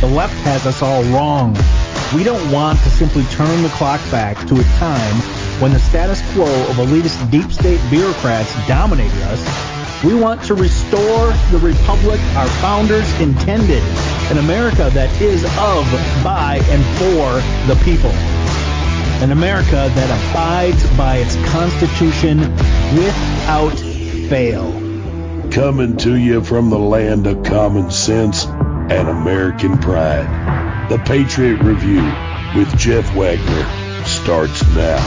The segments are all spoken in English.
The left has us all wrong. We don't want to simply turn the clock back to a time when the status quo of elitist deep state bureaucrats dominated us. We want to restore the republic our founders intended, an America that is of, by, and for the people. An America that abides by its Constitution without fail. Coming to you from the land of common sense and American pride. The Patriot Review with Jeff Wagner starts now.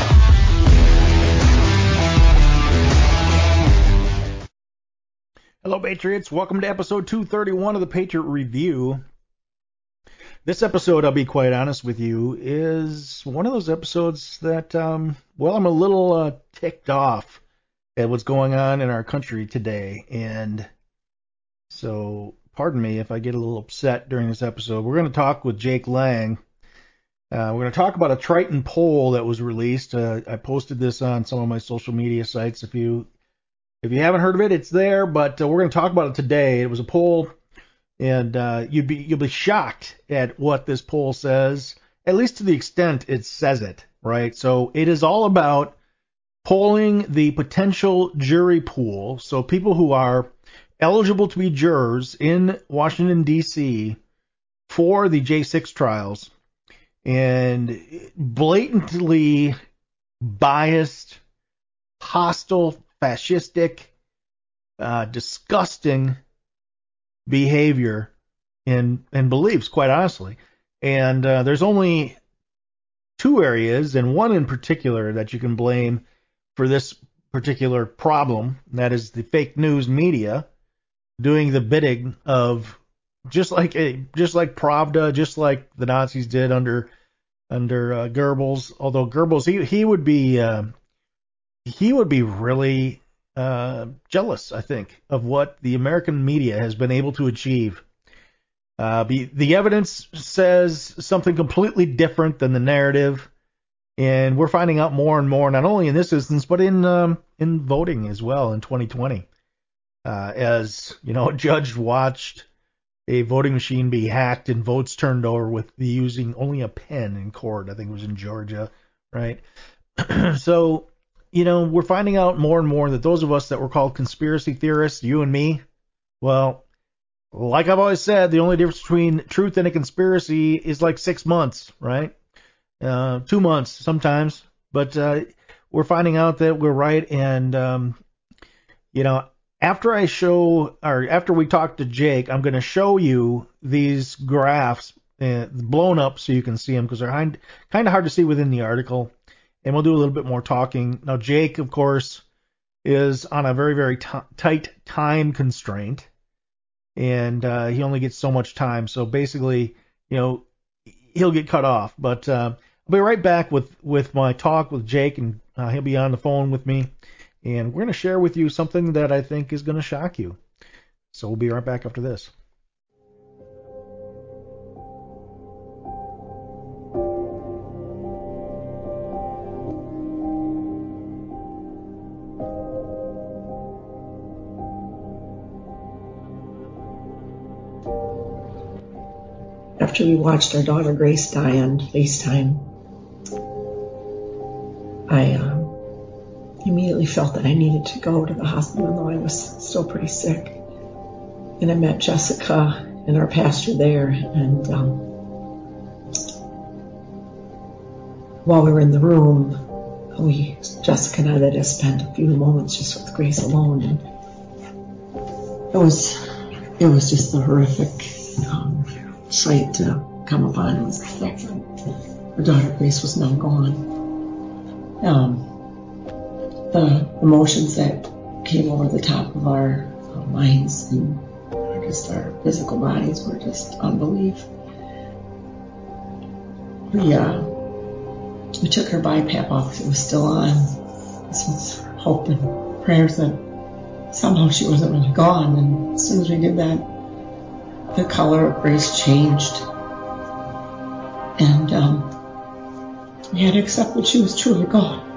Hello, Patriots. Welcome to episode 231 of the Patriot Review. This episode, I'll be quite honest with you, is one of those episodes that, um, well, I'm a little uh, ticked off at what's going on in our country today. And so, pardon me if I get a little upset during this episode. We're going to talk with Jake Lang. Uh, we're going to talk about a Triton poll that was released. Uh, I posted this on some of my social media sites. If you if you haven't heard of it, it's there. But uh, we're going to talk about it today. It was a poll, and uh, you'd be you'll be shocked at what this poll says, at least to the extent it says it. Right. So it is all about polling the potential jury pool. So people who are eligible to be jurors in Washington D.C. for the J6 trials and blatantly biased, hostile, fascistic, uh, disgusting behavior and and beliefs, quite honestly. And uh, there's only two areas, and one in particular that you can blame for this particular problem. That is the fake news media doing the bidding of just like a, just like Pravda, just like the Nazis did under under uh, Goebbels. Although Goebbels, he he would be uh, he would be really uh, jealous, I think, of what the American media has been able to achieve. Uh, be, the evidence says something completely different than the narrative, and we're finding out more and more, not only in this instance, but in um, in voting as well in 2020. Uh, as you know, a judge watched a voting machine be hacked and votes turned over with the using only a pen in court. I think it was in Georgia, right? so, you know, we're finding out more and more that those of us that were called conspiracy theorists, you and me, well, like I've always said, the only difference between truth and a conspiracy is like six months, right? Uh, two months sometimes, but uh, we're finding out that we're right, and um, you know, after I show or after we talk to Jake, I'm going to show you these graphs uh, blown up so you can see them because they're kind of hard to see within the article, and we'll do a little bit more talking. Now, Jake, of course, is on a very very t- tight time constraint, and uh, he only gets so much time. So basically, you know, he'll get cut off. But uh, I'll be right back with with my talk with Jake, and uh, he'll be on the phone with me and we're going to share with you something that I think is going to shock you. So we'll be right back after this. After we watched our daughter Grace die on FaceTime, I uh, immediately felt that I needed to go to the hospital, though I was still pretty sick. And I met Jessica and our pastor there, and um, while we were in the room, we Jessica and I that just spent a few moments just with Grace alone, and it was it was just a horrific um, sight to come upon was that our daughter Grace was now gone. Um, the emotions that came over the top of our minds and just our physical bodies were just unbelief. We uh, we took her BiPAP off it was still on. This was hope and prayers that somehow she wasn't really gone. And as soon as we did that, the color of Grace changed, and um, we had to accept that she was truly gone.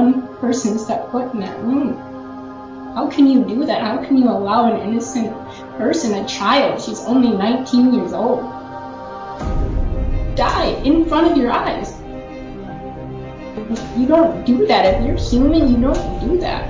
One person stepped foot in that room. How can you do that? How can you allow an innocent person, a child, she's only 19 years old, die in front of your eyes? You don't do that. If you're human, you don't do that.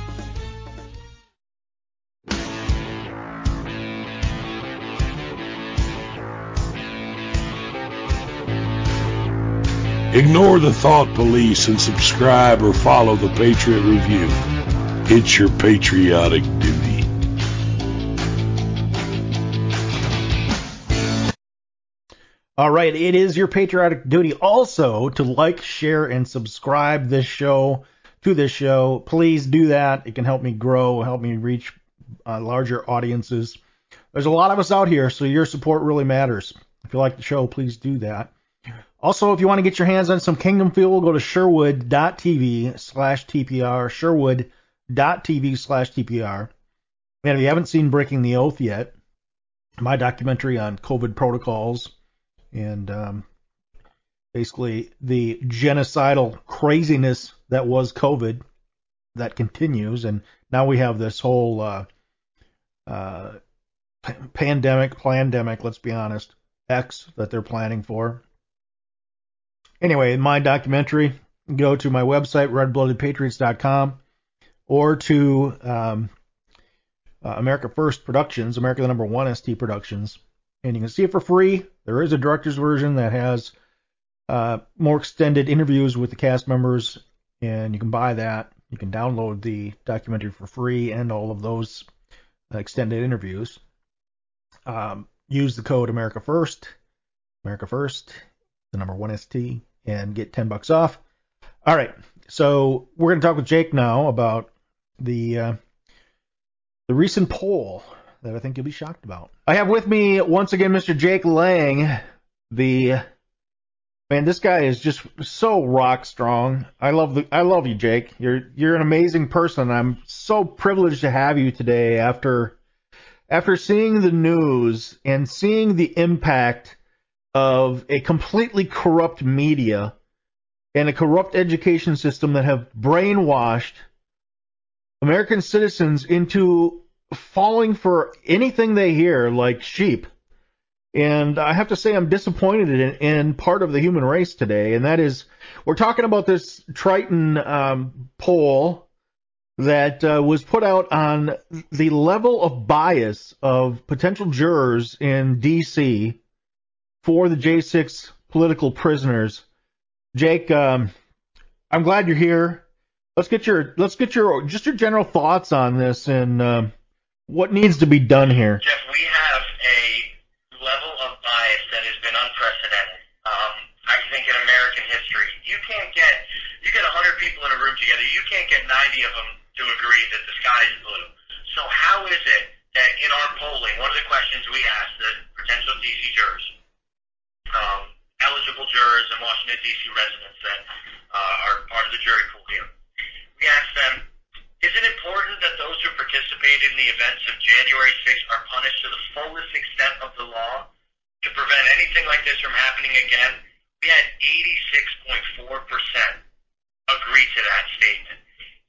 Ignore the thought police and subscribe or follow the Patriot Review. It's your patriotic duty. All right, it is your patriotic duty also to like, share, and subscribe this show to this show. Please do that. It can help me grow, help me reach uh, larger audiences. There's a lot of us out here, so your support really matters. If you like the show, please do that. Also, if you want to get your hands on some Kingdom Fuel, go to sherwood.tv slash TPR, sherwood.tv slash TPR. And if you haven't seen Breaking the Oath yet, my documentary on COVID protocols and um, basically the genocidal craziness that was COVID that continues. And now we have this whole uh, uh, pandemic, pandemic, let's be honest, X that they're planning for Anyway, in my documentary, go to my website, redbloodedpatriots.com, or to um, uh, America First Productions, America the Number One ST Productions, and you can see it for free. There is a director's version that has uh, more extended interviews with the cast members, and you can buy that. You can download the documentary for free and all of those extended interviews. Um, use the code America First, America First, the number one ST, and get 10 bucks off. All right. So we're going to talk with Jake now about the uh, the recent poll that I think you'll be shocked about. I have with me once again Mr. Jake Lang. The man, this guy is just so rock strong. I love the I love you, Jake. You're you're an amazing person. I'm so privileged to have you today after after seeing the news and seeing the impact of a completely corrupt media and a corrupt education system that have brainwashed American citizens into falling for anything they hear like sheep. And I have to say, I'm disappointed in, in part of the human race today, and that is we're talking about this Triton um, poll that uh, was put out on the level of bias of potential jurors in D.C for the J6 political prisoners. Jake, um, I'm glad you're here. Let's get your let's get your just your general thoughts on this and um, what needs to be done here. Jeff, we have a level of bias that has been unprecedented. Um, I think in American history, you can't get you get 100 people in a room together, you can't get 90 of them to agree that the sky is blue. So how is it that in our polling, one of the questions we asked the potential DC jurors um, eligible jurors and Washington, D.C. residents that uh, are part of the jury pool here. We asked them, "Is it important that those who participated in the events of January 6th are punished to the fullest extent of the law to prevent anything like this from happening again?" We had 86.4% agree to that statement.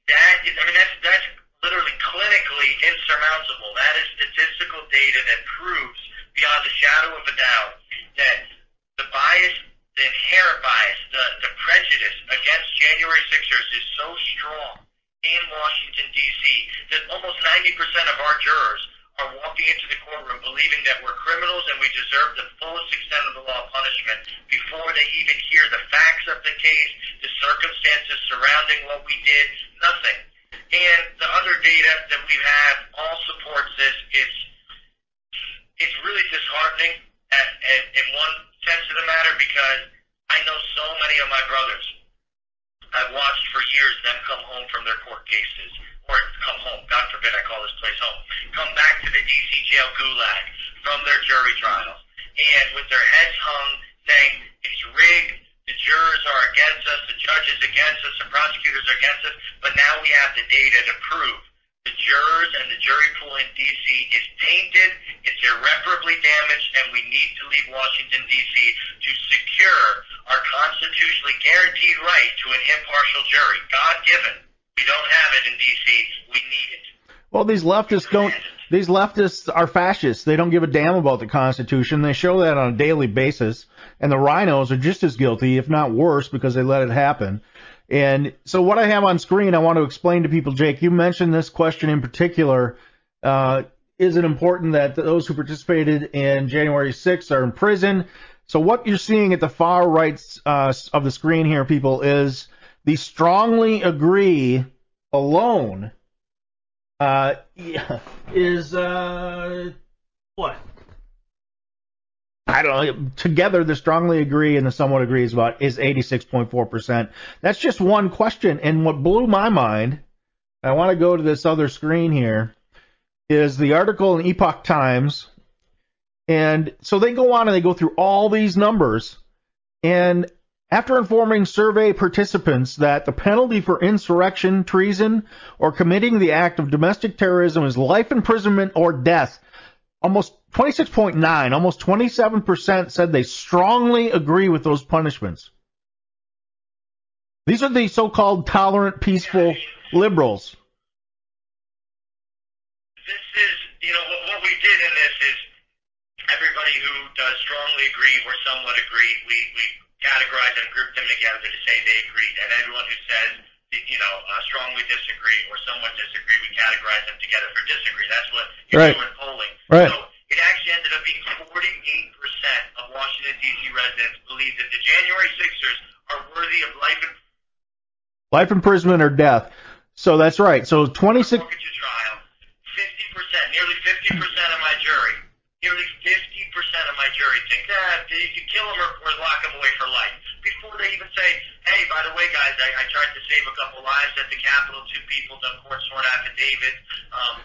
That is, I mean, that's That's literally clinically insurmountable. That is statistical data that proves beyond a shadow of a doubt that the bias, the inherent bias, the, the prejudice against January 6ers is so strong in Washington, D.C., that almost 90% of our jurors are walking into the courtroom believing that we're criminals and we deserve the fullest extent of the law punishment before they even hear the facts of the case, the circumstances surrounding what we did, nothing. And the other data that we've all supports this. It's it's really disheartening at, at, in one sense of the matter because I know so many of my brothers. I've watched for years them come home from their court cases or come home. God forbid I call this place home. Come back to the DC jail gulag from their jury trials, and with their heads hung, saying it's rigged. The jurors are against us. The judge is against us. The prosecutors are against us. But now we have the data to prove the jurors and the jury pool in D.C. is tainted. It's irreparably damaged, and we need to leave Washington, D.C. to secure our constitutionally guaranteed right to an impartial jury. God given. We don't have it in D.C. We need it. Well, these leftists don't. These leftists are fascists. They don't give a damn about the Constitution. They show that on a daily basis. And the RINOs are just as guilty, if not worse, because they let it happen. And so what I have on screen, I want to explain to people, Jake, you mentioned this question in particular. Uh, is it important that those who participated in January 6th are in prison? So what you're seeing at the far right uh, of the screen here, people, is the strongly agree alone uh, is uh, what? I don't know. Together, the strongly agree and the somewhat agrees about is 86.4%. That's just one question. And what blew my mind, I want to go to this other screen here, is the article in Epoch Times. And so they go on and they go through all these numbers. And after informing survey participants that the penalty for insurrection, treason, or committing the act of domestic terrorism is life imprisonment or death, almost 26.9, almost 27% said they strongly agree with those punishments. These are the so-called tolerant, peaceful liberals. This is, you know, what, what we did in this is everybody who does strongly agree or somewhat agree, we, we categorize and group them together to say they agreed. And everyone who says, you know, uh, strongly disagree or somewhat disagree, we categorize them together for disagree. That's what you right. do in polling. Right. So it actually ended up being 48% of Washington, D.C. residents believe that the January 6ers are worthy of life in life imprisonment or death. So that's right. So 26. trial. 50%, nearly 50% of my jury, nearly 50% of my jury think that you can kill them or, or lock them away for life. Before they even say, hey, by the way, guys, I, I tried to save a couple lives at the Capitol. Two people done court sworn affidavits. Um,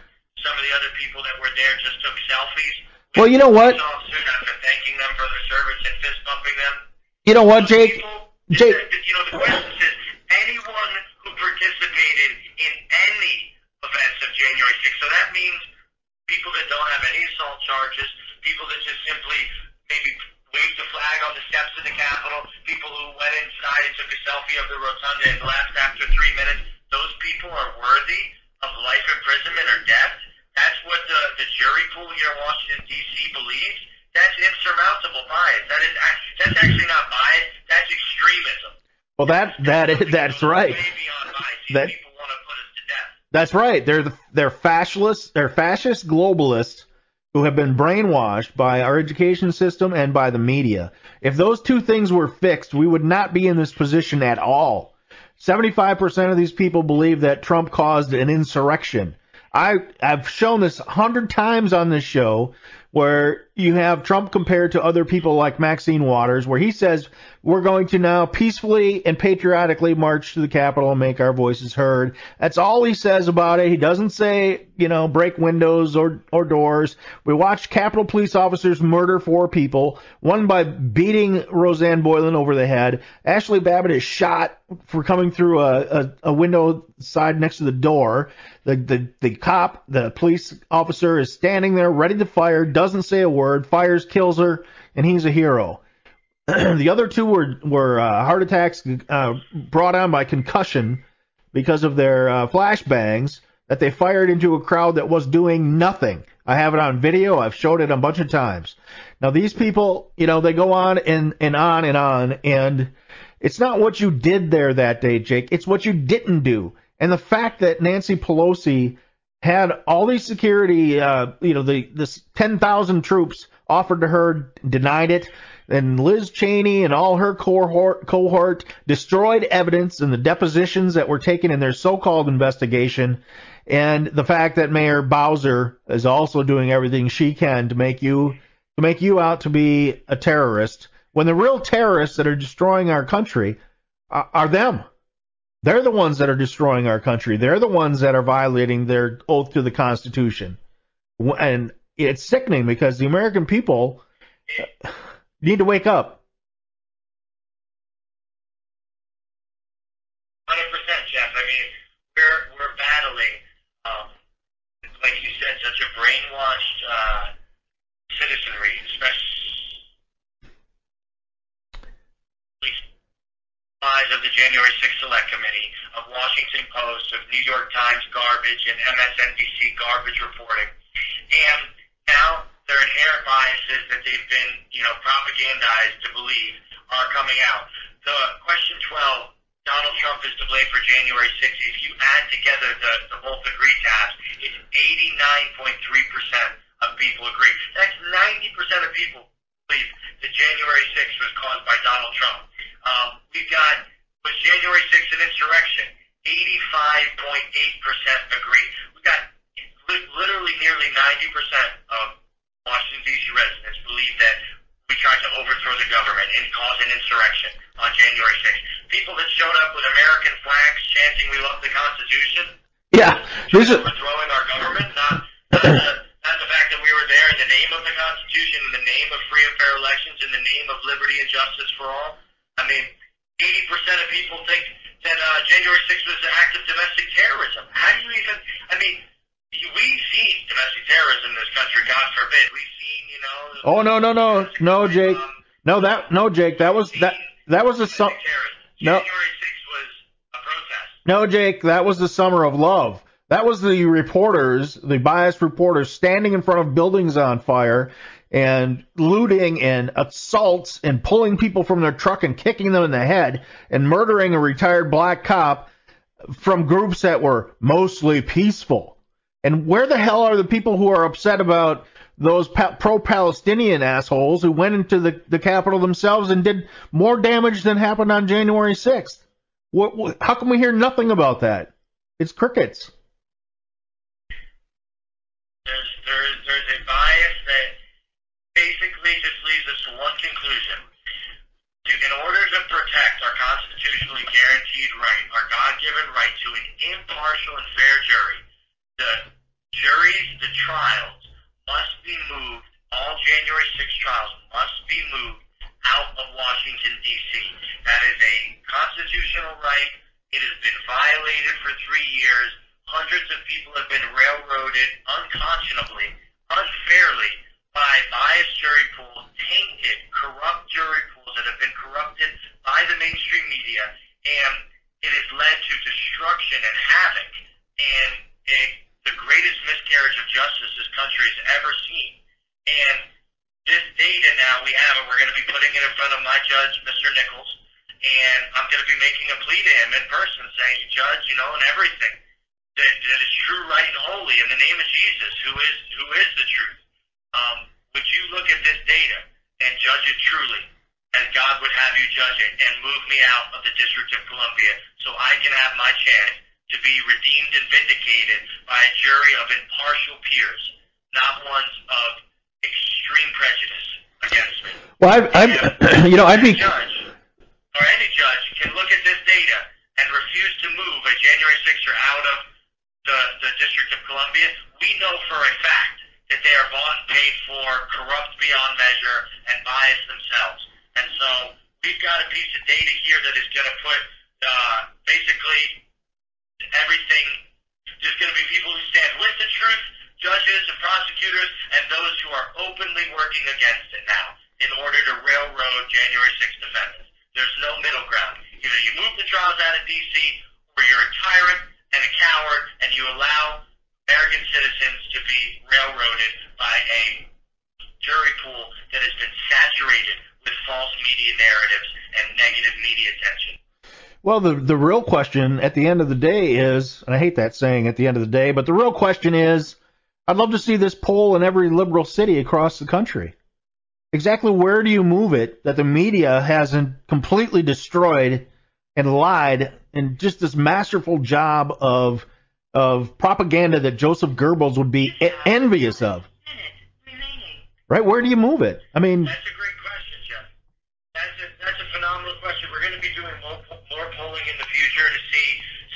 some of the other people that were there just took selfies. Well, you know what? Officers after thanking them for their service and fist bumping them. You know what, Jake? people, Jake. You know, the question is, anyone who participated in any events of January 6th, so that means people that don't have any assault charges, people that just simply maybe waved the flag on the steps of the Capitol, people who went inside and took a selfie of the rotunda and left after three minutes, those people are worthy of life imprisonment or death. That's what the, the jury pool here in Washington, D.C. believes. That's insurmountable bias. That is that's actually not bias. That's extremism. Well, that that is that's right. Way beyond bias. These That- people want to put us to death. That's right. They're the, they're fascists. They're fascist globalists who have been brainwashed by our education system and by the media. If those two things were fixed, we would not be in this position at all. 75% of these people believe that Trump caused an insurrection. I, I've shown this a hundred times on this show where you have Trump compared to other people like Maxine Waters, where he says we're going to now peacefully and patriotically march to the Capitol and make our voices heard. That's all he says about it. He doesn't say, you know, break windows or, or doors. We watched Capitol police officers murder four people, one by beating Rosanne Boyland over the head. Ashley Babbitt is shot for coming through a, a, a window side next to the door. The, the, the cop, the police officer is standing there ready to fire, doesn't say a word, fires, kills her, and he's a hero. the other two were, were uh, heart attacks uh, brought on by concussion because of their uh, flashbangs that they fired into a crowd that was doing nothing. I have it on video. I've showed it a bunch of times. Now these people, you know, they go on and, and on and on and it's not what you did there that day, Jake. It's what you didn't do. And the fact that Nancy Pelosi had all these security, uh, you know, the this 10,000 troops offered to her, denied it. And Liz Cheney and all her cohort, cohort destroyed evidence in the depositions that were taken in their so-called investigation. And the fact that Mayor Bowser is also doing everything she can to make you to make you out to be a terrorist when the real terrorists that are destroying our country are, are them. They're the ones that are destroying our country. They're the ones that are violating their oath to the Constitution. And it's sickening because the American people need to wake up. 100%, Jeff. I mean, we're, we're battling, um, like you said, such a brainwashed uh, citizenry, especially lies of the January 6th Select Committee, of Washington Post, of New York Times garbage, and MSNBC garbage reporting. And now their inherent biases that they've been, you know, propagandized to believe are coming out. The question 12, Donald Trump is to blame for January 6th. If you add together the, the agree tabs, it's 89.3% of people agree. That's 90% of people believe that January 6th was caused by Donald Trump. Um, we've got, was January 6th an insurrection? 85.8% agree. We've got literally nearly 90% of Washington, D.C. residents believe that we tried to overthrow the government and cause an insurrection on January 6th. People that showed up with American flags chanting we love the Constitution, Yeah, these are, overthrowing our government, not, not, the, not the fact that we were there in the name of the Constitution, in the name of free and fair elections, in the name of liberty and justice for all. I mean, 80% of people think that uh, January 6th was an act of domestic terrorism. How do you even, I mean, we've seen domestic terrorism in this country, God forbid. We've seen, you know. Oh no no no no Jake. Um, No that no Jake. That was that that was a su- domestic terrorism. No. January 6th was a protest. No, Jake, that was the summer of love. That was the reporters, the biased reporters standing in front of buildings on fire and looting and assaults and pulling people from their truck and kicking them in the head and murdering a retired black cop from groups that were mostly peaceful. And where the hell are the people who are upset about those pa- pro-Palestinian assholes who went into the, the Capitol themselves and did more damage than happened on January 6th? What, what, how come we hear nothing about that? It's crickets. There's, there's, there's a bias that basically just leads us to one conclusion. In order to protect our constitutionally guaranteed right, our God-given right to an impartial and fair jury, the juries, the trials must be moved, all January 6 trials must be moved out of Washington, D.C. That is a constitutional right. It has been violated for three years. Hundreds of people have been railroaded unconscionably, unfairly, by biased jury pools, tainted, corrupt jury pools that have been corrupted by the mainstream media, and it has led to destruction and havoc and a, the greatest miscarriage of justice this country has ever seen. And this data now we have it. We're going to be putting it in front of my judge, Mr. Nichols, and I'm going to be making a plea to him in person, saying, Judge, you know, and everything that, that is true, right, and holy in the name of Jesus, who is who is the truth. Um, would you look at this data and judge it truly, as God would have you judge it, and move me out of the District of Columbia so I can have my chance to be redeemed and vindicated by a jury of impartial peers, not ones of extreme prejudice against me. Well, I, I, you know, I'd be, Any judge or any judge can look at this data and refuse to move a January 6er out of the, the District of Columbia. We know for a fact that they are bought and paid for, corrupt beyond measure, and biased themselves. And so we've got a piece of data here that is going to put uh, basically everything. There's going to be people who stand with the truth, judges and prosecutors, and those who are openly working against it now in order to railroad January 6th defendants. There's no middle ground. Either you move the trials out of D.C. or you're a tyrant and a coward and you allow American citizens to be railroaded by a jury pool that has been saturated with false media narratives and negative media attention. Well, the the real question at the end of the day is, and I hate that saying at the end of the day, but the real question is, I'd love to see this poll in every liberal city across the country. Exactly where do you move it that the media hasn't completely destroyed and lied and just this masterful job of of propaganda that Joseph Goebbels would be envious of? Right? Where do you move it? I mean, That's a great question, Jeff. That's a, that's a phenomenal question. We're going to be doing more, more polling in the future to see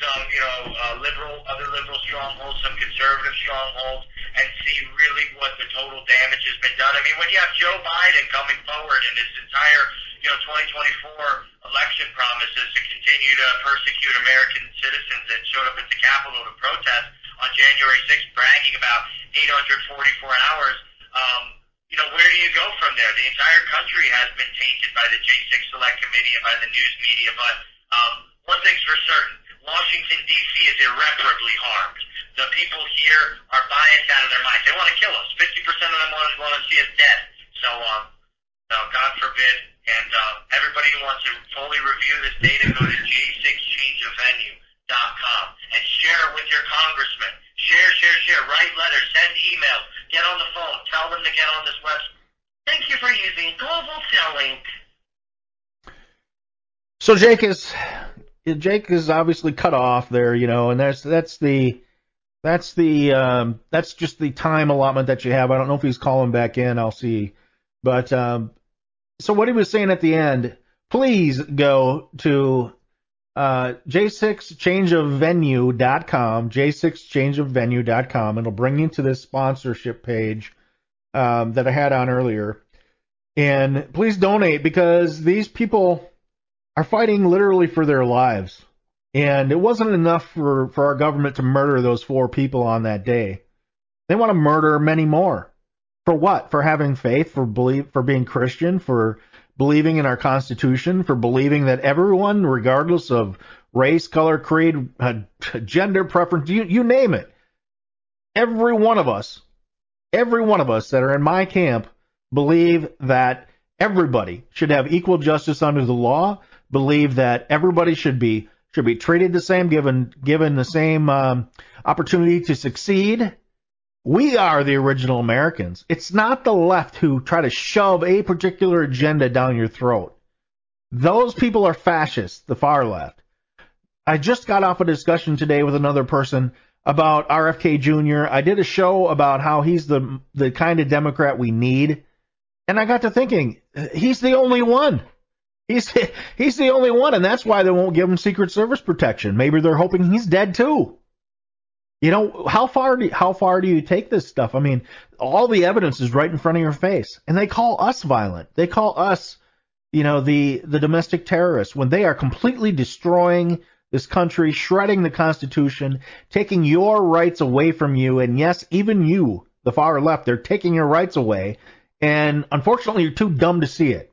some, you know, uh, liberal, other liberal strongholds, some conservative strongholds, and see really what the total damage has been done. I mean, when you have Joe Biden coming forward and his entire, you know, 2024 election promises to continue to persecute American citizens that showed up at the Capitol to protest on January 6th, bragging about 844 hours. Um, you know, where do you go from there? The entire country has been tainted by the J6 Select Committee and by the news media, but one thing's for certain. Washington, D.C. is irreparably harmed. The people here are biased out of their minds. They want to kill us. 50% of them want to, see us dead. So, um, no, God forbid. And um, everybody who wants to fully review this data, go to j6changeofvenue.com and share it with your congressman. Share, share, share. Write letters. Send emails. Get on the phone. Tell them to get on this website. Thank you for using Global Selling. So Jake is Jake is obviously cut off there, you know, and that's that's the that's the um, that's just the time allotment that you have. I don't know if he's calling back in. I'll see. But um, so what he was saying at the end, please go to uh, j6changeofvenue.com, j6changeofvenue.com. It'll bring you to this sponsorship page um, that I had on earlier. And please donate because these people are fighting literally for their lives. And it wasn't enough for, for our government to murder those four people on that day. They want to murder many more. For what? For having faith, for believe, for being Christian, for believing in our Constitution, for believing that everyone, regardless of race, color, creed, uh, gender preference, you, you name it, every one of us, every one of us that are in my camp believe that everybody should have equal justice under the law, believe that everybody should be should be treated the same, given given the same um, opportunity to succeed. We are the original Americans. It's not the left who try to shove a particular agenda down your throat. Those people are fascists, the far left. I just got off a discussion today with another person about RFK Jr. I did a show about how he's the the kind of Democrat we need, and I got to thinking he's the only one. He's he's the only one, and that's why they won't give him Secret Service protection. Maybe they're hoping he's dead too. You know how far do how far do you take this stuff? I mean, all the evidence is right in front of your face, and they call us violent. They call us, you know, the the domestic terrorists when they are completely destroying this country, shredding the Constitution, taking your rights away from you, and yes, even you, the far left, they're taking your rights away, and unfortunately, you're too dumb to see it.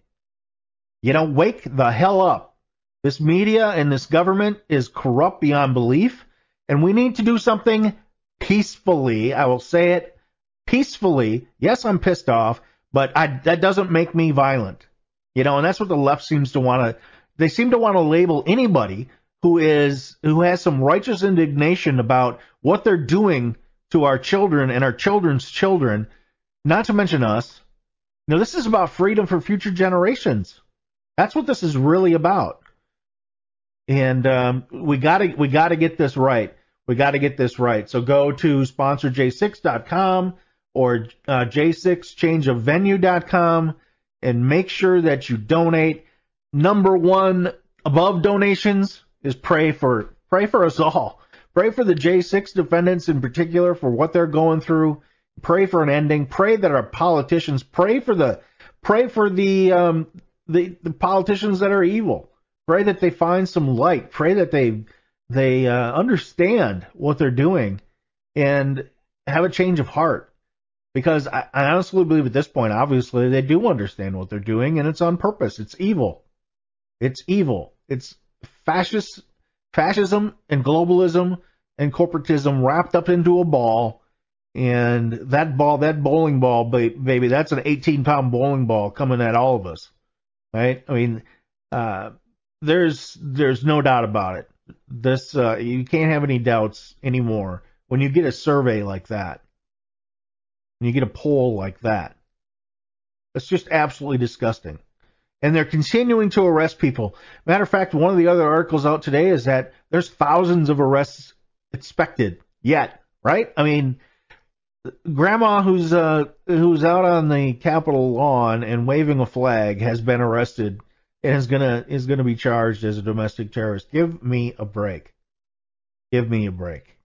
You know, wake the hell up. This media and this government is corrupt beyond belief, and we need to do something peacefully. I will say it peacefully. Yes, I'm pissed off, but I, that doesn't make me violent. You know, and that's what the left seems to want to. They seem to want to label anybody who is who has some righteous indignation about what they're doing to our children and our children's children, not to mention us. Now, this is about freedom for future generations. That's what this is really about. And um, we gotta we gotta get this right. We gotta get this right. So go to sponsorj6.com or uh, j6changeofvenue.com and make sure that you donate. Number one above donations is pray for pray for us all. Pray for the J6 defendants in particular for what they're going through. Pray for an ending. Pray that our politicians pray for the pray for the um, the the politicians that are evil. Pray that they find some light. Pray that they they uh, understand what they're doing and have a change of heart. Because I, I honestly believe at this point, obviously, they do understand what they're doing, and it's on purpose. It's evil. It's evil. It's fascist fascism and globalism and corporatism wrapped up into a ball. And that ball, that bowling ball, baby, that's an 18 pound bowling ball coming at all of us, right? I mean, uh, there's there's no doubt about it. This uh, you can't have any doubts anymore when you get a survey like that. When you get a poll like that. It's just absolutely disgusting. And they're continuing to arrest people. Matter of fact, one of the other articles out today is that there's thousands of arrests expected yet, right? I mean, grandma who's uh who's out on the Capitol lawn and waving a flag has been arrested and is gonna is gonna be charged as a domestic terrorist. Give me a break. Give me a break.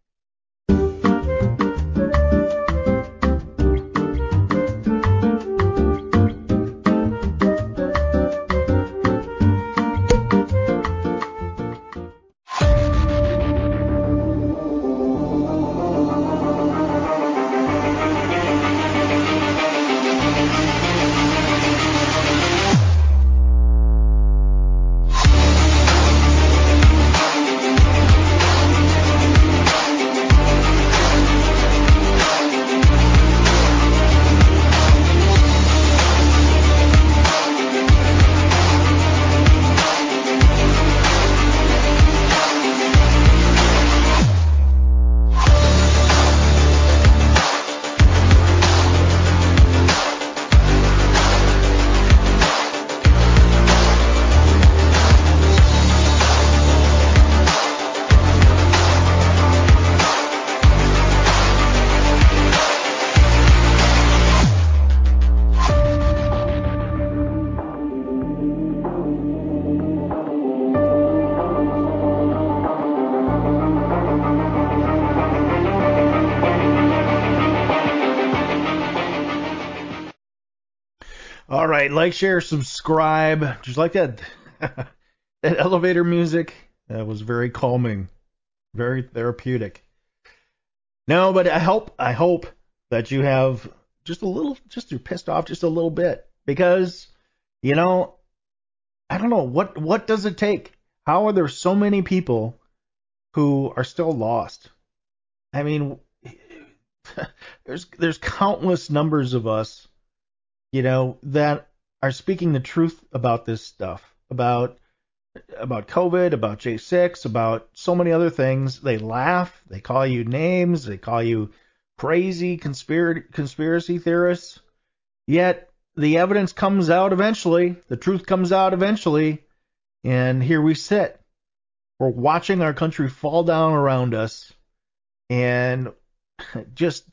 Right, like, share, subscribe. Just like that, that elevator music. That was very calming, very therapeutic. No, but I hope I hope that you have just a little, just you're pissed off just a little bit because you know I don't know what what does it take. How are there so many people who are still lost? I mean, there's there's countless numbers of us you know, that are speaking the truth about this stuff, about about COVID, about J6, about so many other things. They laugh, they call you names, they call you crazy conspiracy conspiracy theorists. Yet the evidence comes out eventually, the truth comes out eventually, and here we sit. We're watching our country fall down around us and just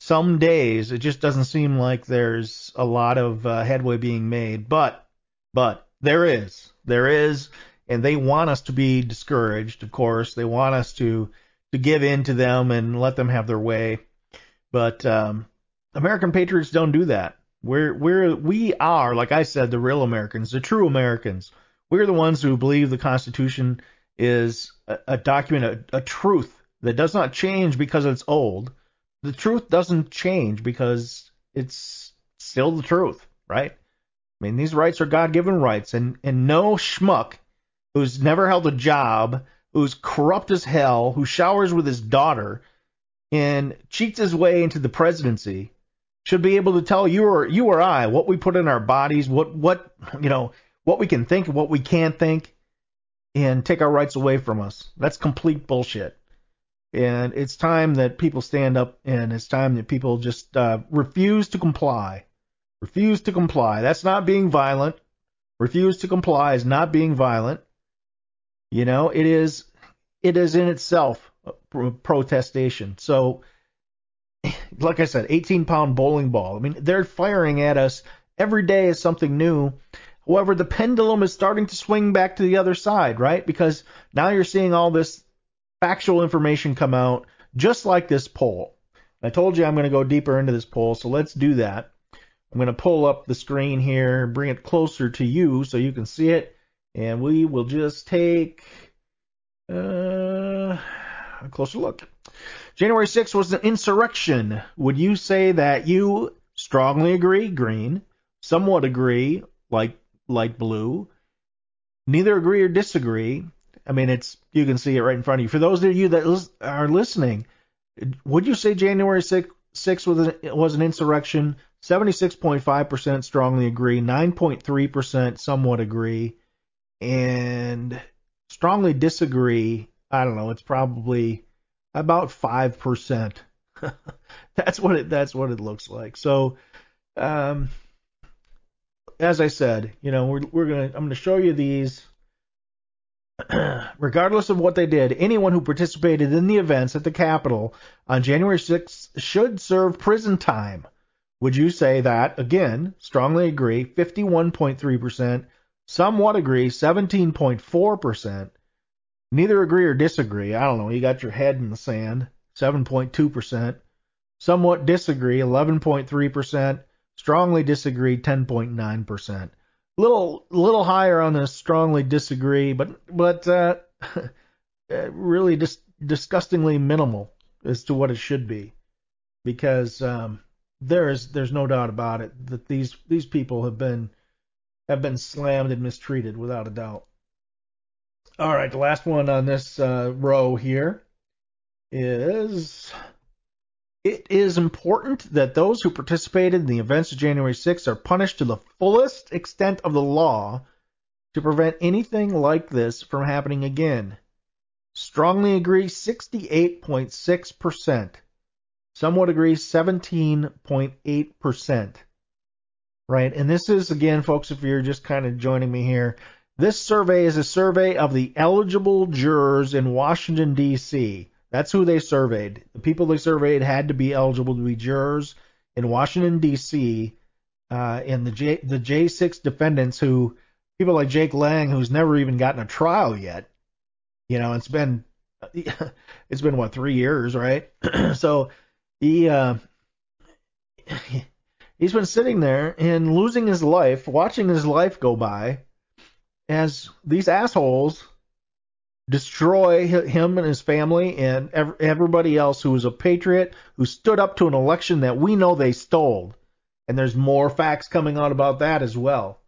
some days it just doesn't seem like there's a lot of uh, headway being made, but but there is, there is, and they want us to be discouraged. Of course, they want us to to give in to them and let them have their way. But um, American patriots don't do that. We're we're we are, like I said, the real Americans, the true Americans. We're the ones who believe the Constitution is a, a document, a, a truth that does not change because it's old the truth doesn't change because it's still the truth, right? I mean, these rights are God given rights, and, and no schmuck who's never held a job, who's corrupt as hell, who showers with his daughter, and cheats his way into the presidency should be able to tell you or you or I what we put in our bodies, what what you know, what we can think, what we can't think, and take our rights away from us. That's complete bullshit. And it's time that people stand up and it's time that people just uh, refuse to comply. Refuse to comply. That's not being violent. Refuse to comply is not being violent. You know, it is it is in itself protestation. So, like I said, 18 pound bowling ball. I mean, they're firing at us every day is something new. However, the pendulum is starting to swing back to the other side, right? Because now you're seeing all this factual information come out, just like this poll. I told you I'm going to go deeper into this poll, so let's do that. I'm going to pull up the screen here, bring it closer to you so you can see it, and we will just take uh, a closer look. January 6th was an insurrection. Would you say that you strongly agree, green, somewhat agree, like light blue, neither agree or disagree, I mean, it's you can see it right in front of you. For those of you that are listening, would you say January 6th, 6 was an, was an insurrection? 76.5% strongly agree, 9.3% somewhat agree, and strongly disagree. I don't know. It's probably about five percent. that's what it. That's what it looks like. So, um, as I said, you know, we're we're gonna. I'm gonna show you these. Regardless of what they did, anyone who participated in the events at the Capitol on January 6th should serve prison time. Would you say that? Again, strongly agree, 51.3%. Somewhat agree, 17.4%. Neither agree or disagree. I don't know. You got your head in the sand, 7.2%. Somewhat disagree, 11.3%. Strongly disagree, 10.9%. Little, little higher on the strongly disagree, but but uh, really just disgustingly minimal as to what it should be, because um, there is there's no doubt about it that these these people have been have been slammed and mistreated without a doubt. All right, the last one on this uh, row here is it is important that those who participated in the events of January 6th are punished to the fullest extent of the law to prevent anything like this from happening again. Strongly agree 68.6%. Some would agree 17.8%. Right? And this is, again, folks, if you're just kind of joining me here, this survey is a survey of the eligible jurors in Washington, D.C. That's who they surveyed. The people they surveyed had to be eligible to be jurors in Washington, D.C. Uh, and the J, the J6 defendants who, people like Jake Lang, who's never even gotten a trial yet. You know, it's been, it's been what, three years, right? so he uh, he's been sitting there and losing his life, watching his life go by, as these assholes destroy him and his family and everybody else who was a patriot who stood up to an election that we know they stole. And there's more facts coming out about that as well.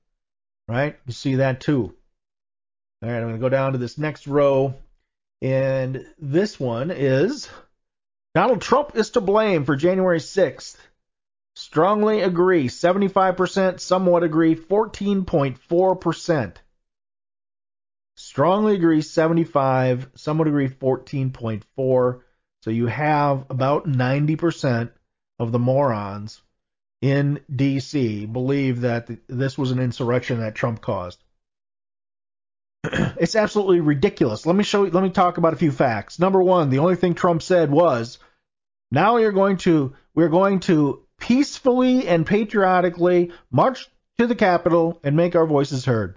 Right? You see that too. All right, I'm going to go down to this next row. And this one is Donald Trump is to blame for January 6th. Strongly agree, 75%, somewhat agree, 14.4%. Strongly agree, 75, somewhat agree, 14.4. So you have about 90% of the morons in D.C. believe that this was an insurrection that Trump caused. it's absolutely ridiculous. Let me show you, let me talk about a few facts. Number one, the only thing Trump said was, now you're going to, we're going to peacefully and patriotically march to the Capitol and make our voices heard.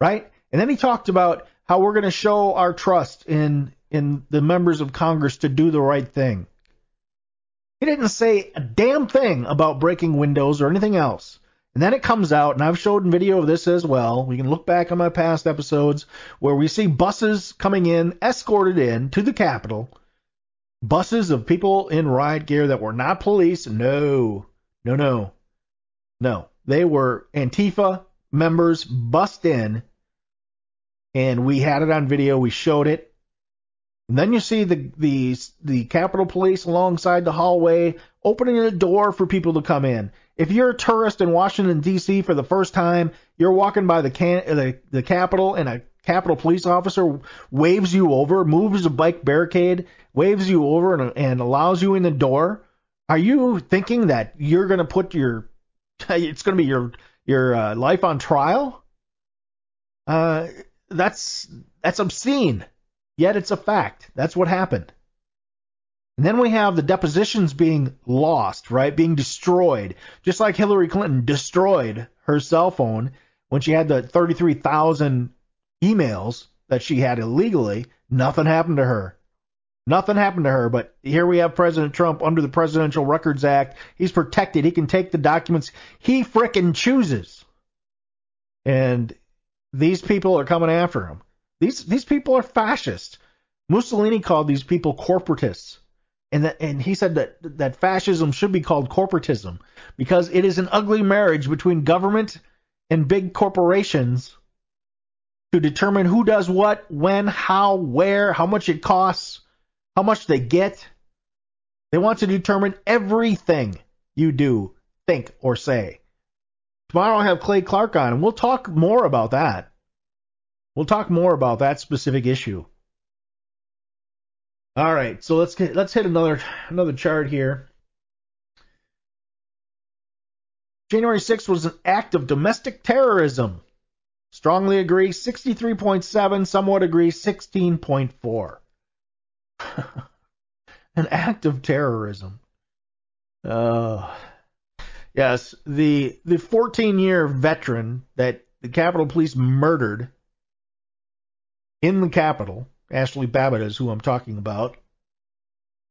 Right? And then he talked about how we're going to show our trust in, in the members of Congress to do the right thing. He didn't say a damn thing about breaking windows or anything else. And then it comes out, and I've showed video of this as well. We can look back on my past episodes where we see buses coming in, escorted in to the Capitol. Buses of people in riot gear that were not police. No, no, no, no. They were Antifa members bust in, and we had it on video. We showed it. And then you see the the the Capitol Police alongside the hallway opening a door for people to come in. If you're a tourist in Washington D.C. for the first time, you're walking by the can the, the Capitol and a Capitol police officer waves you over, moves a bike barricade, waves you over and, and allows you in the door. Are you thinking that you're going to put your it's going to be your your uh, life on trial? Uh, that's that's obscene. Yet it's a fact. That's what happened. And then we have the depositions being lost, right? Being destroyed. Just like Hillary Clinton destroyed her cell phone when she had the 33,000 emails that she had illegally. Nothing happened to her. Nothing happened to her, but here we have President Trump under the Presidential Records Act. He's protected. He can take the documents he frickin' chooses. And these people are coming after him. These these people are fascists. Mussolini called these people corporatists and that and he said that that fascism should be called corporatism because it is an ugly marriage between government and big corporations to determine who does what, when, how, where, how much it costs, how much they get. They want to determine everything you do, think, or say. Tomorrow I'll have Clay Clark on, and we'll talk more about that. We'll talk more about that specific issue. All right, so let's get, let's hit another another chart here. January 6th was an act of domestic terrorism. Strongly agree 63.7, somewhat agree 16.4. an act of terrorism. Uh, yes, the the 14 year veteran that the Capitol Police murdered in the Capitol, Ashli Babbitt is who I'm talking about.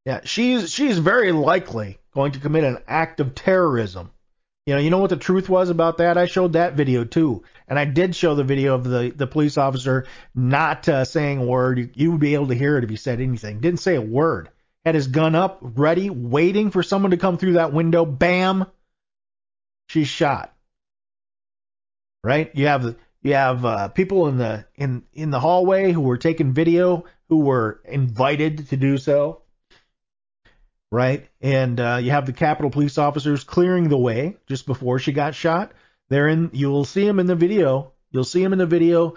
Yeah, she's she's very likely going to commit an act of terrorism. You know, you know what the truth was about that? I showed that video too, and I did show the video of the the police officer not uh, saying a word. You, you would be able to hear it if he said anything. Didn't say a word. Had his gun up, ready, waiting for someone to come through that window. Bam, she's shot. Right? You have you have uh, people in the in in the hallway who were taking video who were invited to do so right? And uh, you have the Capitol police officers clearing the way just before she got shot. They're in. You'll see them in the video. You'll see them in the video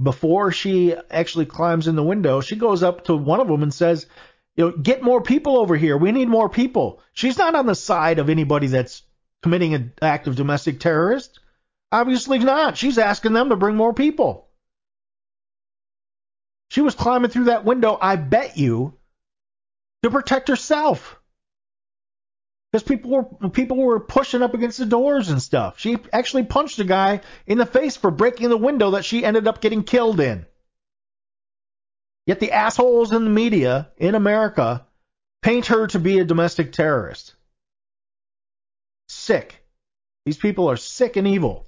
before she actually climbs in the window. She goes up to one of them and says, "You know, get more people over here. We need more people." She's not on the side of anybody that's committing an act of domestic terrorist. Obviously not. She's asking them to bring more people. She was climbing through that window, I bet you, to protect herself. Because people were people were pushing up against the doors and stuff. She actually punched a guy in the face for breaking the window that she ended up getting killed in. Yet the assholes in the media in America paint her to be a domestic terrorist. Sick. These people are sick and evil.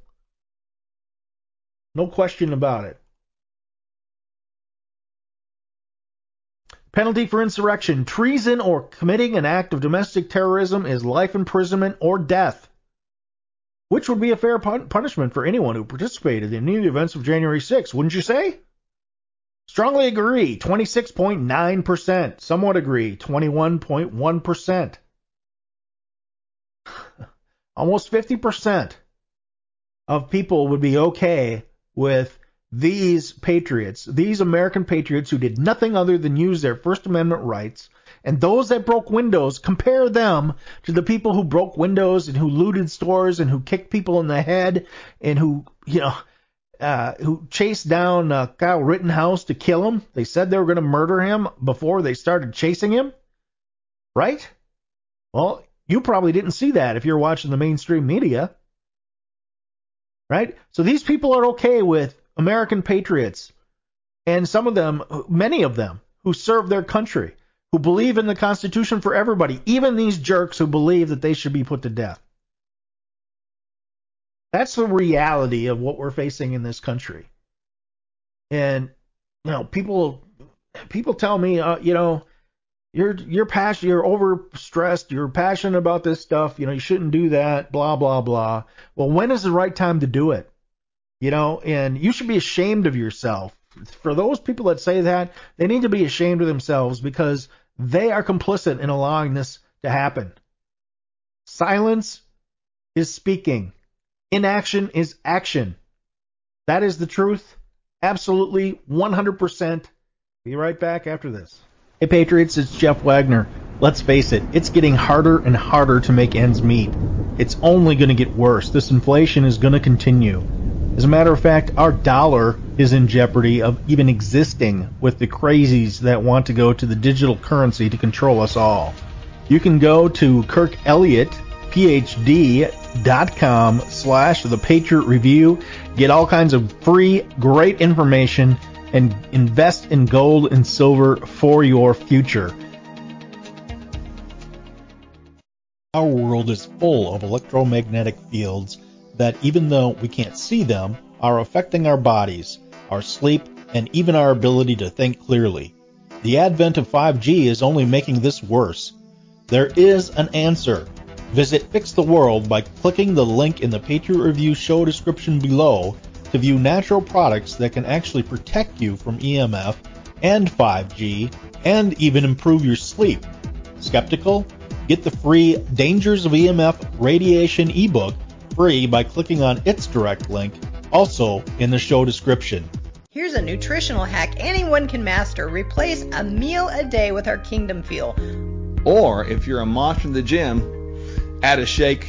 No question about it. Penalty for insurrection, treason, or committing an act of domestic terrorism is life imprisonment or death, which would be a fair pun- punishment for anyone who participated in the events of January 6, wouldn't you say? Strongly agree, 26.9%. Somewhat agree, 21.1%. Almost 50% of people would be okay with these patriots, these American patriots who did nothing other than use their First Amendment rights, and those that broke windows, compare them to the people who broke windows and who looted stores and who kicked people in the head and who, you know, uh, who chased down uh, Kyle Rittenhouse to kill him. They said they were going to murder him before they started chasing him. Right? Well, you probably didn't see that if you're watching the mainstream media. Right? So these people are okay with American patriots, and some of them, many of them, who serve their country, who believe in the Constitution for everybody, even these jerks who believe that they should be put to death. That's the reality of what we're facing in this country. And you know, people people tell me, uh, you know, you're you're passionate, you're overstressed, you're passionate about this stuff. You know, you shouldn't do that. Blah blah blah. Well, when is the right time to do it? You know, and you should be ashamed of yourself. For those people that say that, they need to be ashamed of themselves because they are complicit in allowing this to happen. Silence is speaking. Inaction is action. That is the truth. Absolutely 100%. Be right back after this. Hey Patriots, it's Jeff Wagner. Let's face it, it's getting harder and harder to make ends meet. It's only going to get worse. This inflation is going to continue. As a matter of fact, our dollar is in jeopardy of even existing with the crazies that want to go to the digital currency to control us all. You can go to kirkelliottphd.com slash the Patriot Review, get all kinds of free, great information, and invest in gold and silver for your future. Our world is full of electromagnetic fields that even though we can't see them, are affecting our bodies, our sleep, and even our ability to think clearly. The advent of 5G is only making this worse. There is an answer. Visit Fix the World by clicking the link in the Patriot Review show description below to view natural products that can actually protect you from EMF and 5G and even improve your sleep. Skeptical? Get the free Dangers of EMF Radiation ebook free by clicking on its direct link, also in the show description. Here's a nutritional hack anyone can master. Replace a meal a day with our Kingdom Fuel. Or if you're a monster in the gym, add a shake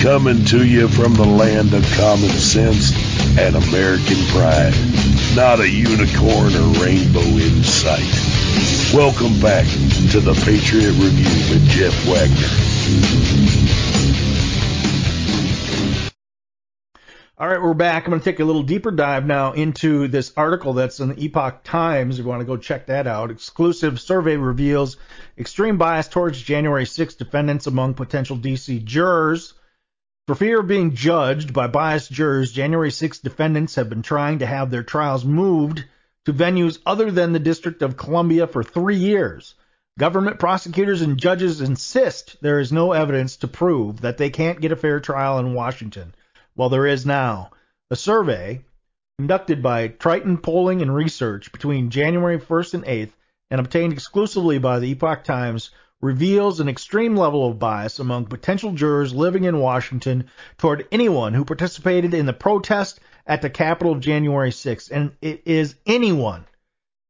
Coming to you from the land of common sense and American pride. Not a unicorn or rainbow in sight. Welcome back to the Patriot Review with Jeff Wagner. All right, we're back. I'm going to take a little deeper dive now into this article that's in the Epoch Times. If you want to go check that out, exclusive survey reveals extreme bias towards January 6 defendants among potential DC jurors. For fear of being judged by biased jurors, January 6 defendants have been trying to have their trials moved to venues other than the District of Columbia for three years. Government prosecutors and judges insist there is no evidence to prove that they can't get a fair trial in Washington. Well, there is now. A survey conducted by Triton Polling and Research between January 1st and 8th and obtained exclusively by the Epoch Times reveals an extreme level of bias among potential jurors living in Washington toward anyone who participated in the protest at the Capitol January 6th. And it is anyone,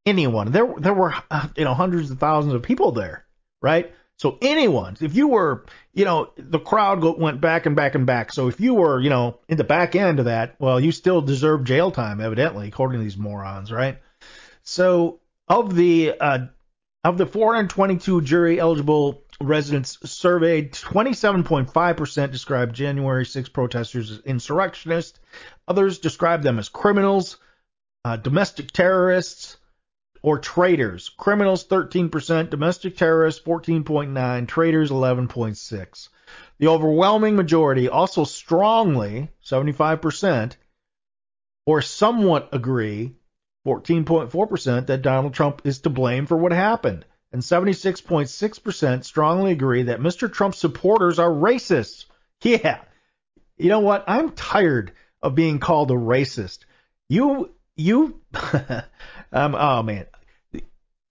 anyone. There, there were, uh, you know, hundreds of thousands of people there, right? So anyone, if you were, you know, the crowd went back and back and back. So if you were, you know, in the back end of that, well, you still deserve jail time, evidently, according to these morons, right? So of the uh, of the 422 jury eligible residents surveyed, 27.5% described January 6 protesters as insurrectionists. Others described them as criminals, uh, domestic terrorists, or traitors. Criminals 13%, domestic terrorists 14.9, traitors 11.6. The overwhelming majority also strongly, 75%, or somewhat agree 14.4% that Donald Trump is to blame for what happened, and 76.6% strongly agree that Mr. Trump's supporters are racist. Yeah. You know what? I'm tired of being called a racist. You, you, um, oh man.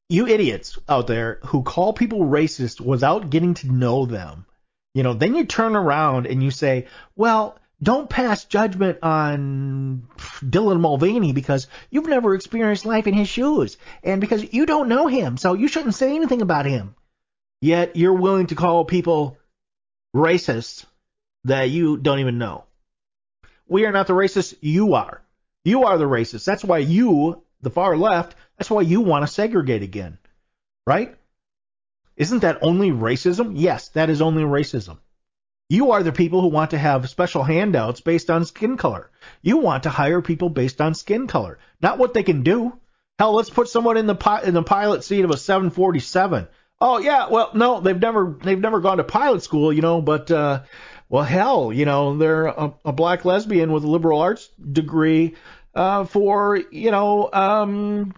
You idiots out there who call people racist without getting to know them. You know, then you turn around and you say, well, don't pass judgment on Dylan Mulvaney because you've never experienced life in his shoes and because you don't know him, so you shouldn't say anything about him. Yet you're willing to call people racists that you don't even know. We are not the racists, you are. You are the racist. That's why you, the far left, that's why you want to segregate again. Right? Isn't that only racism? Yes, that is only racism. You are the people who want to have special handouts based on skin color. You want to hire people based on skin color, not what they can do. Hell, let's put someone in the pi- in the pilot seat of a 747. Oh yeah, well no, they've never they've never gone to pilot school, you know, but uh well hell, you know, they're a, a black lesbian with a liberal arts degree uh for, you know, um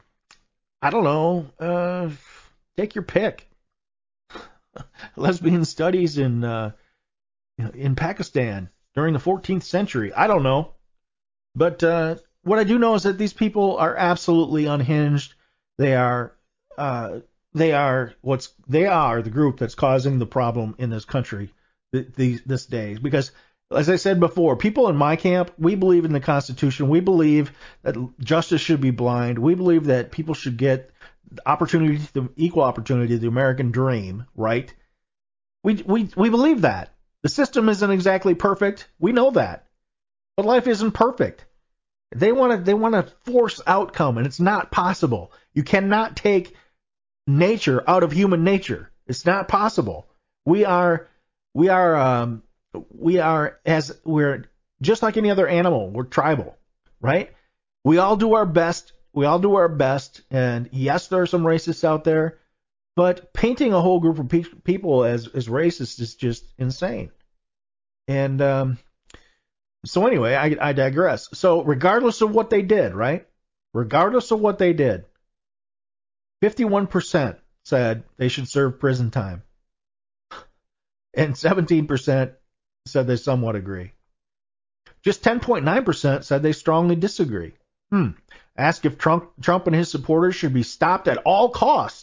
I don't know, uh take your pick. Lesbian studies in uh in Pakistan during the 14th century. I don't know. But uh, what I do know is that these people are absolutely unhinged. They are uh, they are what's they are the group that's causing the problem in this country th- these this day because as I said before, people in my camp, we believe in the Constitution. We believe that justice should be blind. We believe that people should get opportunity, the equal opportunity, the American dream, right? We we we believe that. The system isn't exactly perfect. We know that. But life isn't perfect. They want to they want to force outcome and it's not possible. You cannot take nature out of human nature. It's not possible. We are we are um we are as we're just like any other animal. We're tribal, right? We all do our best. We all do our best. And yes, there are some racists out there, but painting a whole group of pe- people as as racist is just insane. And um, so anyway, I, I digress. So regardless of what they did, right? Regardless of what they did, 51% said they should serve prison time, and 17% said they somewhat agree. Just 10.9% said they strongly disagree. Hmm. Ask if Trump, Trump and his supporters should be stopped at all costs.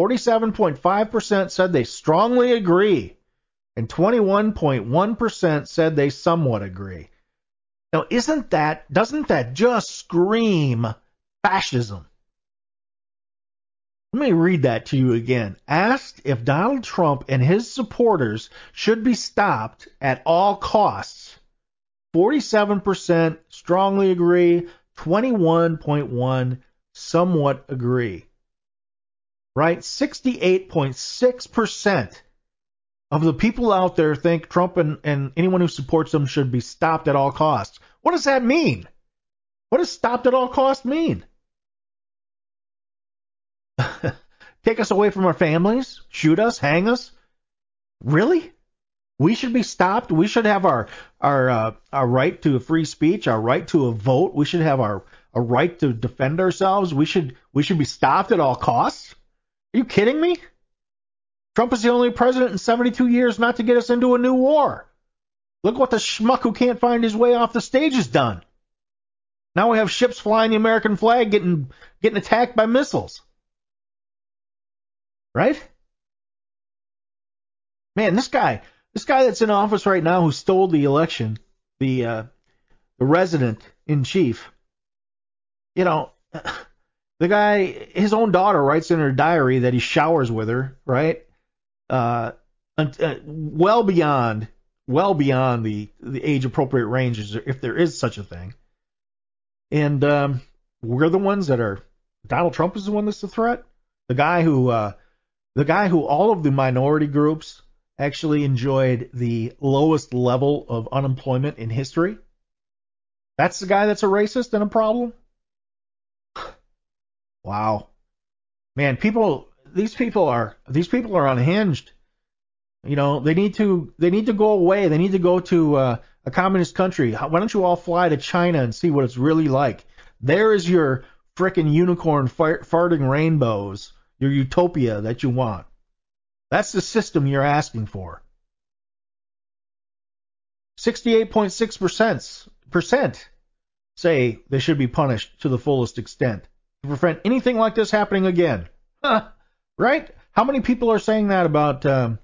47.5% said they strongly agree, and 21.1% said they somewhat agree. Now, isn't that, doesn't that just scream fascism? Let me read that to you again. Asked if Donald Trump and his supporters should be stopped at all costs. 47% strongly agree, 21.1 somewhat agree. Right? 68.6% of the people out there think Trump and, and anyone who supports him should be stopped at all costs. What does that mean? What does stopped at all costs mean? Take us away from our families? Shoot us? Hang us? Really? We should be stopped. We should have our our uh, our right to free speech, our right to a vote. We should have our a right to defend ourselves. We should we should be stopped at all costs. Are you kidding me? Trump is the only president in 72 years not to get us into a new war. Look what the schmuck who can't find his way off the stage has done. Now we have ships flying the American flag getting getting attacked by missiles. Right? Man, this guy, this guy that's in office right now who stole the election, the uh, the resident in chief. You know, the guy, his own daughter writes in her diary that he showers with her, right? Uh, uh well beyond, well beyond the the age appropriate ranges, if there is such a thing. And um, we're the ones that are. Donald Trump is the one that's the threat. The guy who, uh, the guy who all of the minority groups actually enjoyed the lowest level of unemployment in history. That's the guy that's a racist and a problem. Wow, man, people, these people are these people are unhinged. You know, they need to they need to go away. They need to go to uh, a communist country. Why don't you all fly to China and see what it's really like? There is your frickin' unicorn farting rainbows, your utopia that you want. That's the system you're asking for. 68.6% say they should be punished to the fullest extent to prevent anything like this happening again. Huh, right? How many people are saying that about? Um,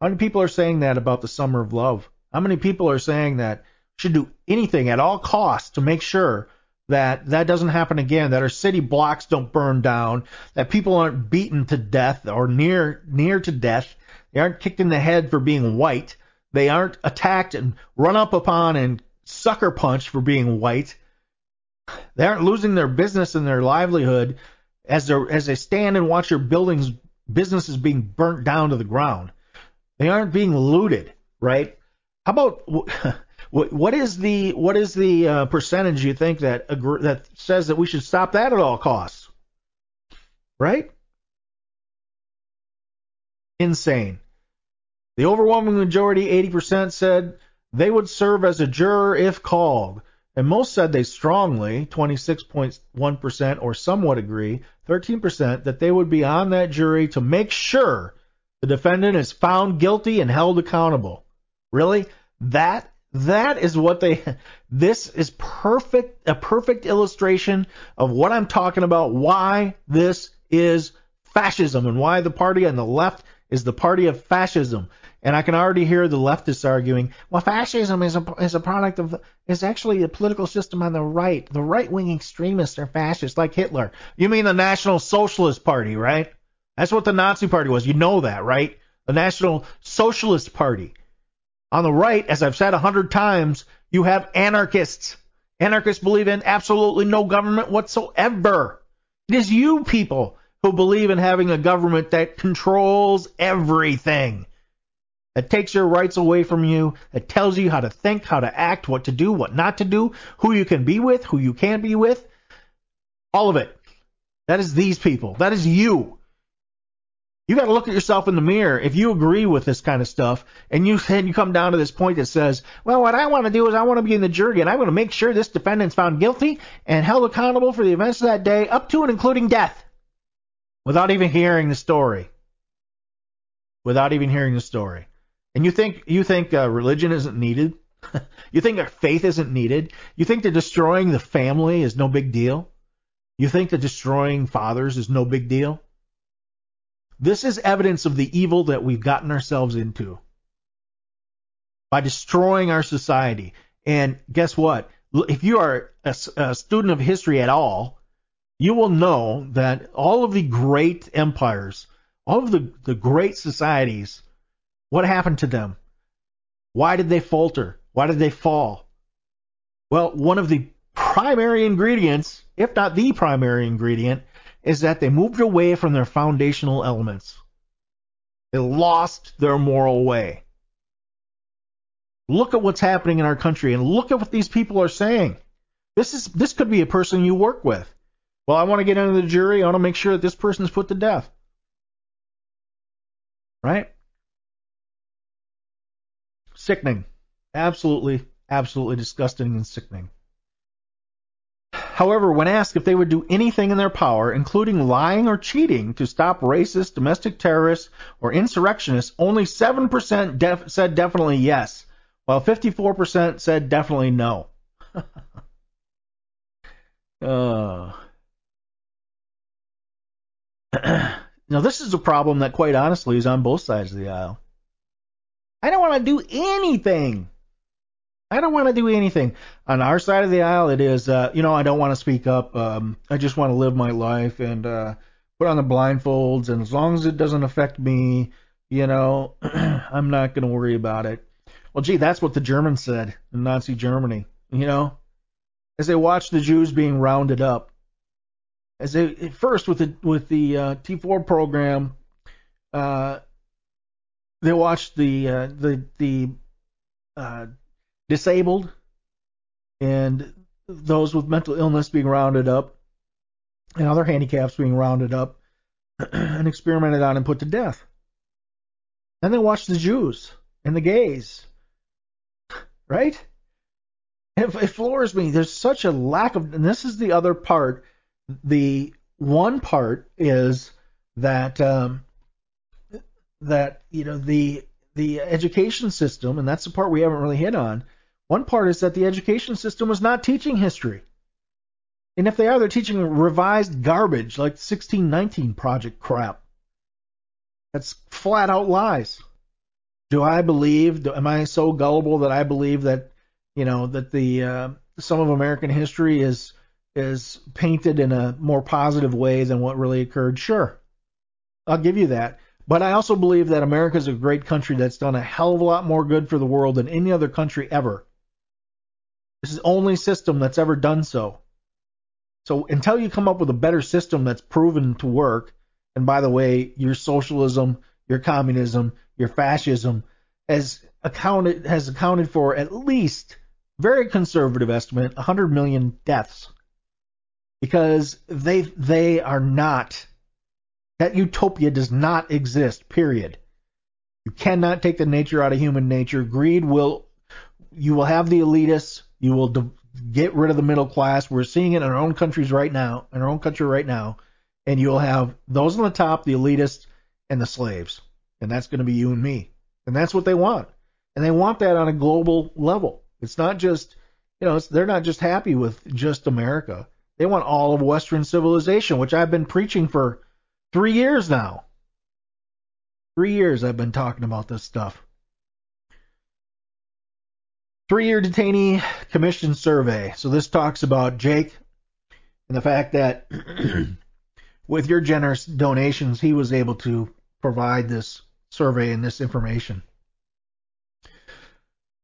how many people are saying that about the summer of love? How many people are saying that should do anything at all costs to make sure that that doesn't happen again, that our city blocks don't burn down, that people aren't beaten to death or near near to death, they aren't kicked in the head for being white, they aren't attacked and run up upon and sucker punched for being white. They aren't losing their business and their livelihood as they as they stand and watch their buildings businesses being burnt down to the ground. They aren't being looted, right? How about what, is the what is the uh, percentage you think that agree, that says that we should stop that at all costs? Right? Insane. The overwhelming majority, 80%, said they would serve as a juror if called, and most said they strongly, 26.1% or somewhat agree, 13% that they would be on that jury to make sure the defendant is found guilty and held accountable. Really? That that is what they this is perfect a perfect illustration of what I'm talking about why this is fascism and why the party on the left is the party of fascism. And I can already hear the leftists arguing, well, fascism is a, is a product of, is actually a political system on the right. The right wing extremists are fascists, like Hitler. You mean the National Socialist Party, right? That's what the Nazi Party was. You know that, right? the National Socialist Party. On the right, as I've said a hundred times, you have anarchists. Anarchists believe in absolutely no government whatsoever. It is you people who believe in having a government that controls everything. That takes your rights away from you, that tells you how to think, how to act, what to do, what not to do, who you can be with, who you can't be with. All of it. That is these people. That is you. You got to look at yourself in the mirror. If you agree with this kind of stuff, and you and you come down to this point that says, "Well, what I want to do is I want to be in the jury, and I want to make sure this defendant's found guilty and held accountable for the events of that day, up to and including death," without even hearing the story. Without even hearing the story. And you think you think uh, religion isn't needed? you think our faith isn't needed? You think that destroying the family is no big deal? You think that destroying fathers is no big deal? This is evidence of the evil that we've gotten ourselves into by destroying our society. And guess what? If you are a, a, student of history at all, you will know that all of the great empires, all of the, the great societies, what happened to them? Why did they falter? Why did they fall? Well, one of the primary ingredients, if not the primary ingredient, is that they moved away from their foundational elements. They lost their moral way. Look at what's happening in our country and look at what these people are saying. This is this could be a person you work with. Well, I want to get into the jury. I want to make sure that this person is put to death. Right? Sickening. Absolutely, absolutely disgusting and sickening. However, when asked if they would do anything in their power, including lying or cheating, to stop racist, domestic terrorists, or insurrectionists, only 7% def- said definitely yes, while 54% said definitely no. uh. now, this is a problem that, quite honestly, is on both sides of the aisle. I don't want to do anything I don't want to do anything. On our side of the aisle, it is, uh, you know, I don't want to speak up. Um, I just want to live my life and uh, put on the blindfolds, and as long as it doesn't affect me, you know, I'm not going to worry about it. Well, gee, that's what the Germans said in Nazi Germany. You know, as they watched the Jews being rounded up, as they first with the with the uh, T4 program, uh, they watched the uh, the the uh, disabled and those with mental illness being rounded up and other handicaps being rounded up and experimented on and put to death. Then they watched the Jews and the gays, right? It, it floors me. There's such a lack of, and this is the other part. The one part is that um, that you know the the education system, and that's the part we haven't really hit on, one part is that the education system was not teaching history. And if they are, they're teaching revised garbage like 1619 project crap. That's flat out lies. Do I believe? Am I so gullible that I believe that you know that the uh, some of American history is is painted in a more positive way than what really occurred? Sure, I'll give you that. But I also believe that America is a great country that's done a hell of a lot more good for the world than any other country ever. This is the only system that's ever done so. So until you come up with a better system that's proven to work, and by the way, your socialism, your communism, your fascism has accounted has accounted for at least very conservative estimate 100 million deaths because they they are not that utopia does not exist period. You cannot take the nature out of human nature. Greed will you will have the elitists. You will de- get rid of the middle class. We're seeing it in our own countries right now, in our own country right now, and you'll have those on the top, the elitists, and the slaves, and that's going to be you and me, and that's what they want, and they want that on a global level. It's not just, you know, they're not just happy with just America. They want all of Western civilization, which I've been preaching for three years now. Three years I've been talking about this stuff. Three year detainee commission survey. So this talks about Jake and the fact that with your generous donations, he was able to provide this survey and this information.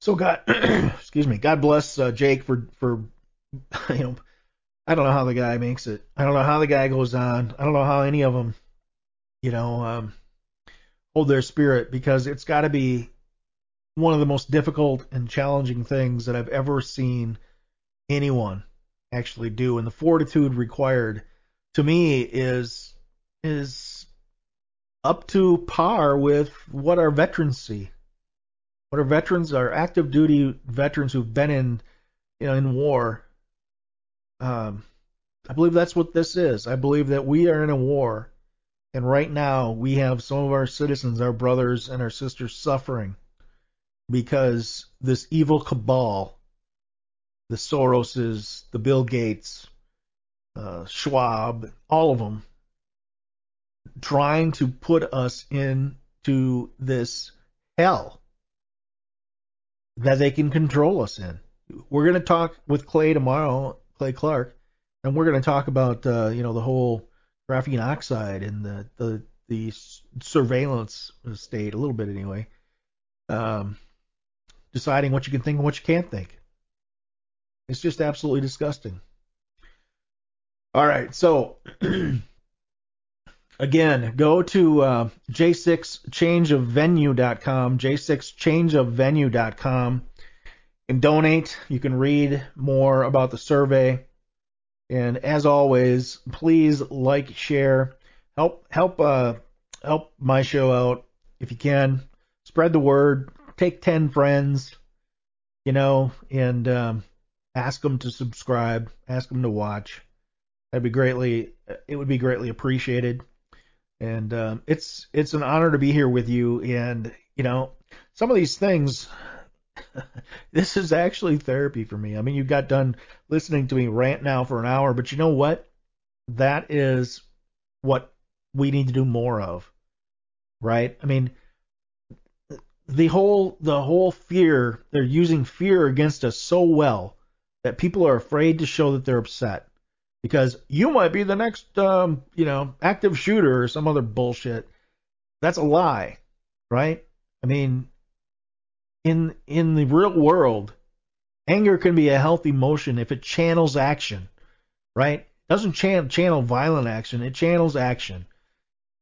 So God, excuse me, God bless uh, Jake for for you know, I don't know how the guy makes it. I don't know how the guy goes on. I don't know how any of them, you know, um, hold their spirit because it's got to be one of the most difficult and challenging things that I've ever seen anyone actually do, and the fortitude required to me is is up to par with what our veterans see. What our veterans, our active duty veterans who've been in, you know, in war. Um, I believe that's what this is. I believe that we are in a war, and right now we have some of our citizens, our brothers and our sisters, suffering because this evil cabal, the Soroses, the Bill Gates, uh, Schwab, all of them, trying to put us into this hell that they can control us in. We're going to talk with Clay tomorrow, Clay Clark, and we're going to talk about uh, you know the whole graphene oxide and the the the surveillance state a little bit anyway. Um, deciding what you can think and what you can't think. It's just absolutely disgusting. All right, so again, go to uh, j6changeofvenue.com, j6changeofvenue.com, and donate. You can read more about the survey. And as always, please like, share, help help uh, help my show out if you can. Spread the word. Take ten friends, you know, and um, ask them to subscribe. Ask them to watch. That'd be greatly. It would be greatly appreciated. And um, it's it's an honor to be here with you. And you know, some of these things. this is actually therapy for me. I mean, you got done listening to me rant now for an hour, but you know what? That is what we need to do more of. Right? I mean, the whole the whole fear, they're using fear against us so well that people are afraid to show that they're upset because you might be the next, um, you know, active shooter or some other bullshit. That's a lie, right? I mean, in in the real world, anger can be a healthy emotion if it channels action, right? It doesn't chan- channel violent action; it channels action.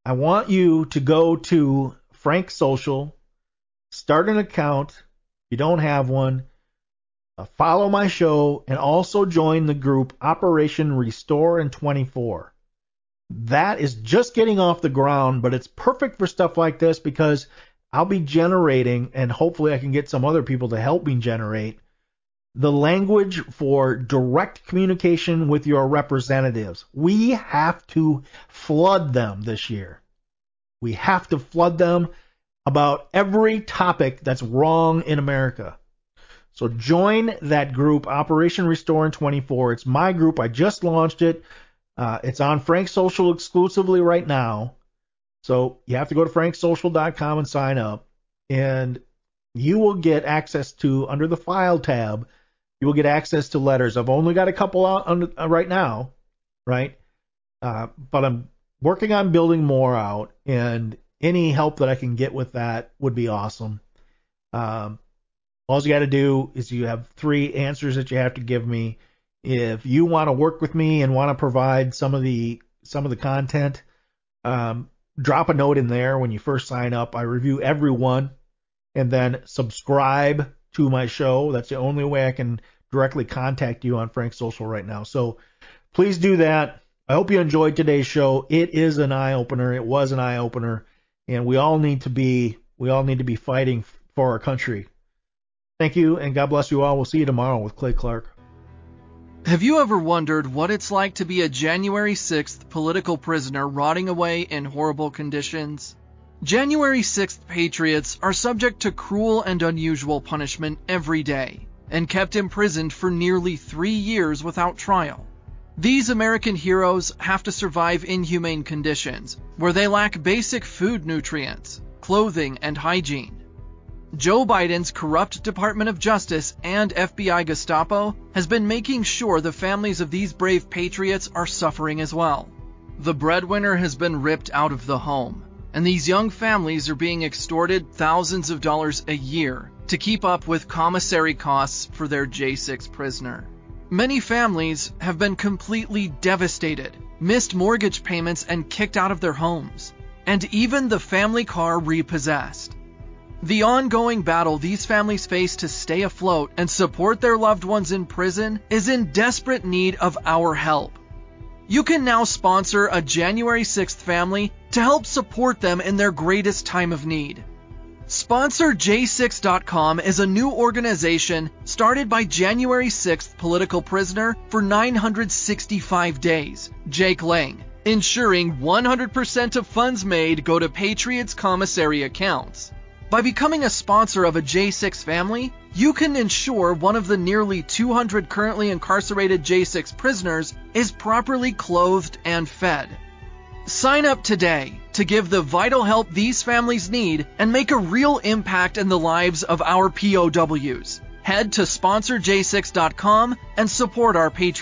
I want you to go to Frank Social, start an account. If you don't have one, uh, follow my show, and also join the group Operation Restore in 24. That is just getting off the ground, but it's perfect for stuff like this because I'll be generating, and hopefully I can get some other people to help me generate the language for direct communication with your representatives. We have to flood them this year. We have to flood them about every topic that's wrong in America. So join that group, Operation Restore in 24. It's my group. I just launched it. Uh, it's on Frank Social exclusively right now. So you have to go to franksocial.com and sign up, and you will get access to under the file tab. You will get access to letters. I've only got a couple out under, uh, right now, right? Uh, but I'm working on building more out, and any help that I can get with that would be awesome. Um, all you got to do is you have three answers that you have to give me. If you want to work with me and want to provide some of the some of the content, um, drop a note in there when you first sign up. I review everyone, and then subscribe to my show. That's the only way I can directly contact you on Frank Social right now. So please do that. I hope you enjoyed today's show. It is an eye opener. It was an eye opener, and we all need to be we all need to be fighting for our country. Thank you, and God bless you all. We'll see you tomorrow with Clay Clark. Have you ever wondered what it's like to be a January 6th political prisoner rotting away in horrible conditions? January 6th patriots are subject to cruel and unusual punishment every day and kept imprisoned for nearly three years without trial. These American heroes have to survive inhumane conditions where they lack basic food nutrients, clothing, and hygiene. Joe Biden's corrupt Department of Justice and FBI Gestapo has been making sure the families of these brave patriots are suffering as well. The breadwinner has been ripped out of the home, and these young families are being extorted thousands of dollars a year to keep up with commissary costs for their J6 prisoner. Many families have been completely devastated, missed mortgage payments, and kicked out of their homes, and even the family car repossessed. The ongoing battle these families face to stay afloat and support their loved ones in prison is in desperate need of our help. You can now sponsor a January 6th family to help support them in their greatest time of need. Sponsor J6.com is a new organization started by January 6th political prisoner for 965 days, Jake Lang, ensuring 100% of funds made go to Patriots commissary accounts. By becoming a sponsor of a J6 family, you can ensure one of the nearly 200 currently incarcerated J6 prisoners is properly clothed and fed. Sign up today to give the vital help these families need and make a real impact in the lives of our POWs. Head to sponsorj6.com and support our Patreon.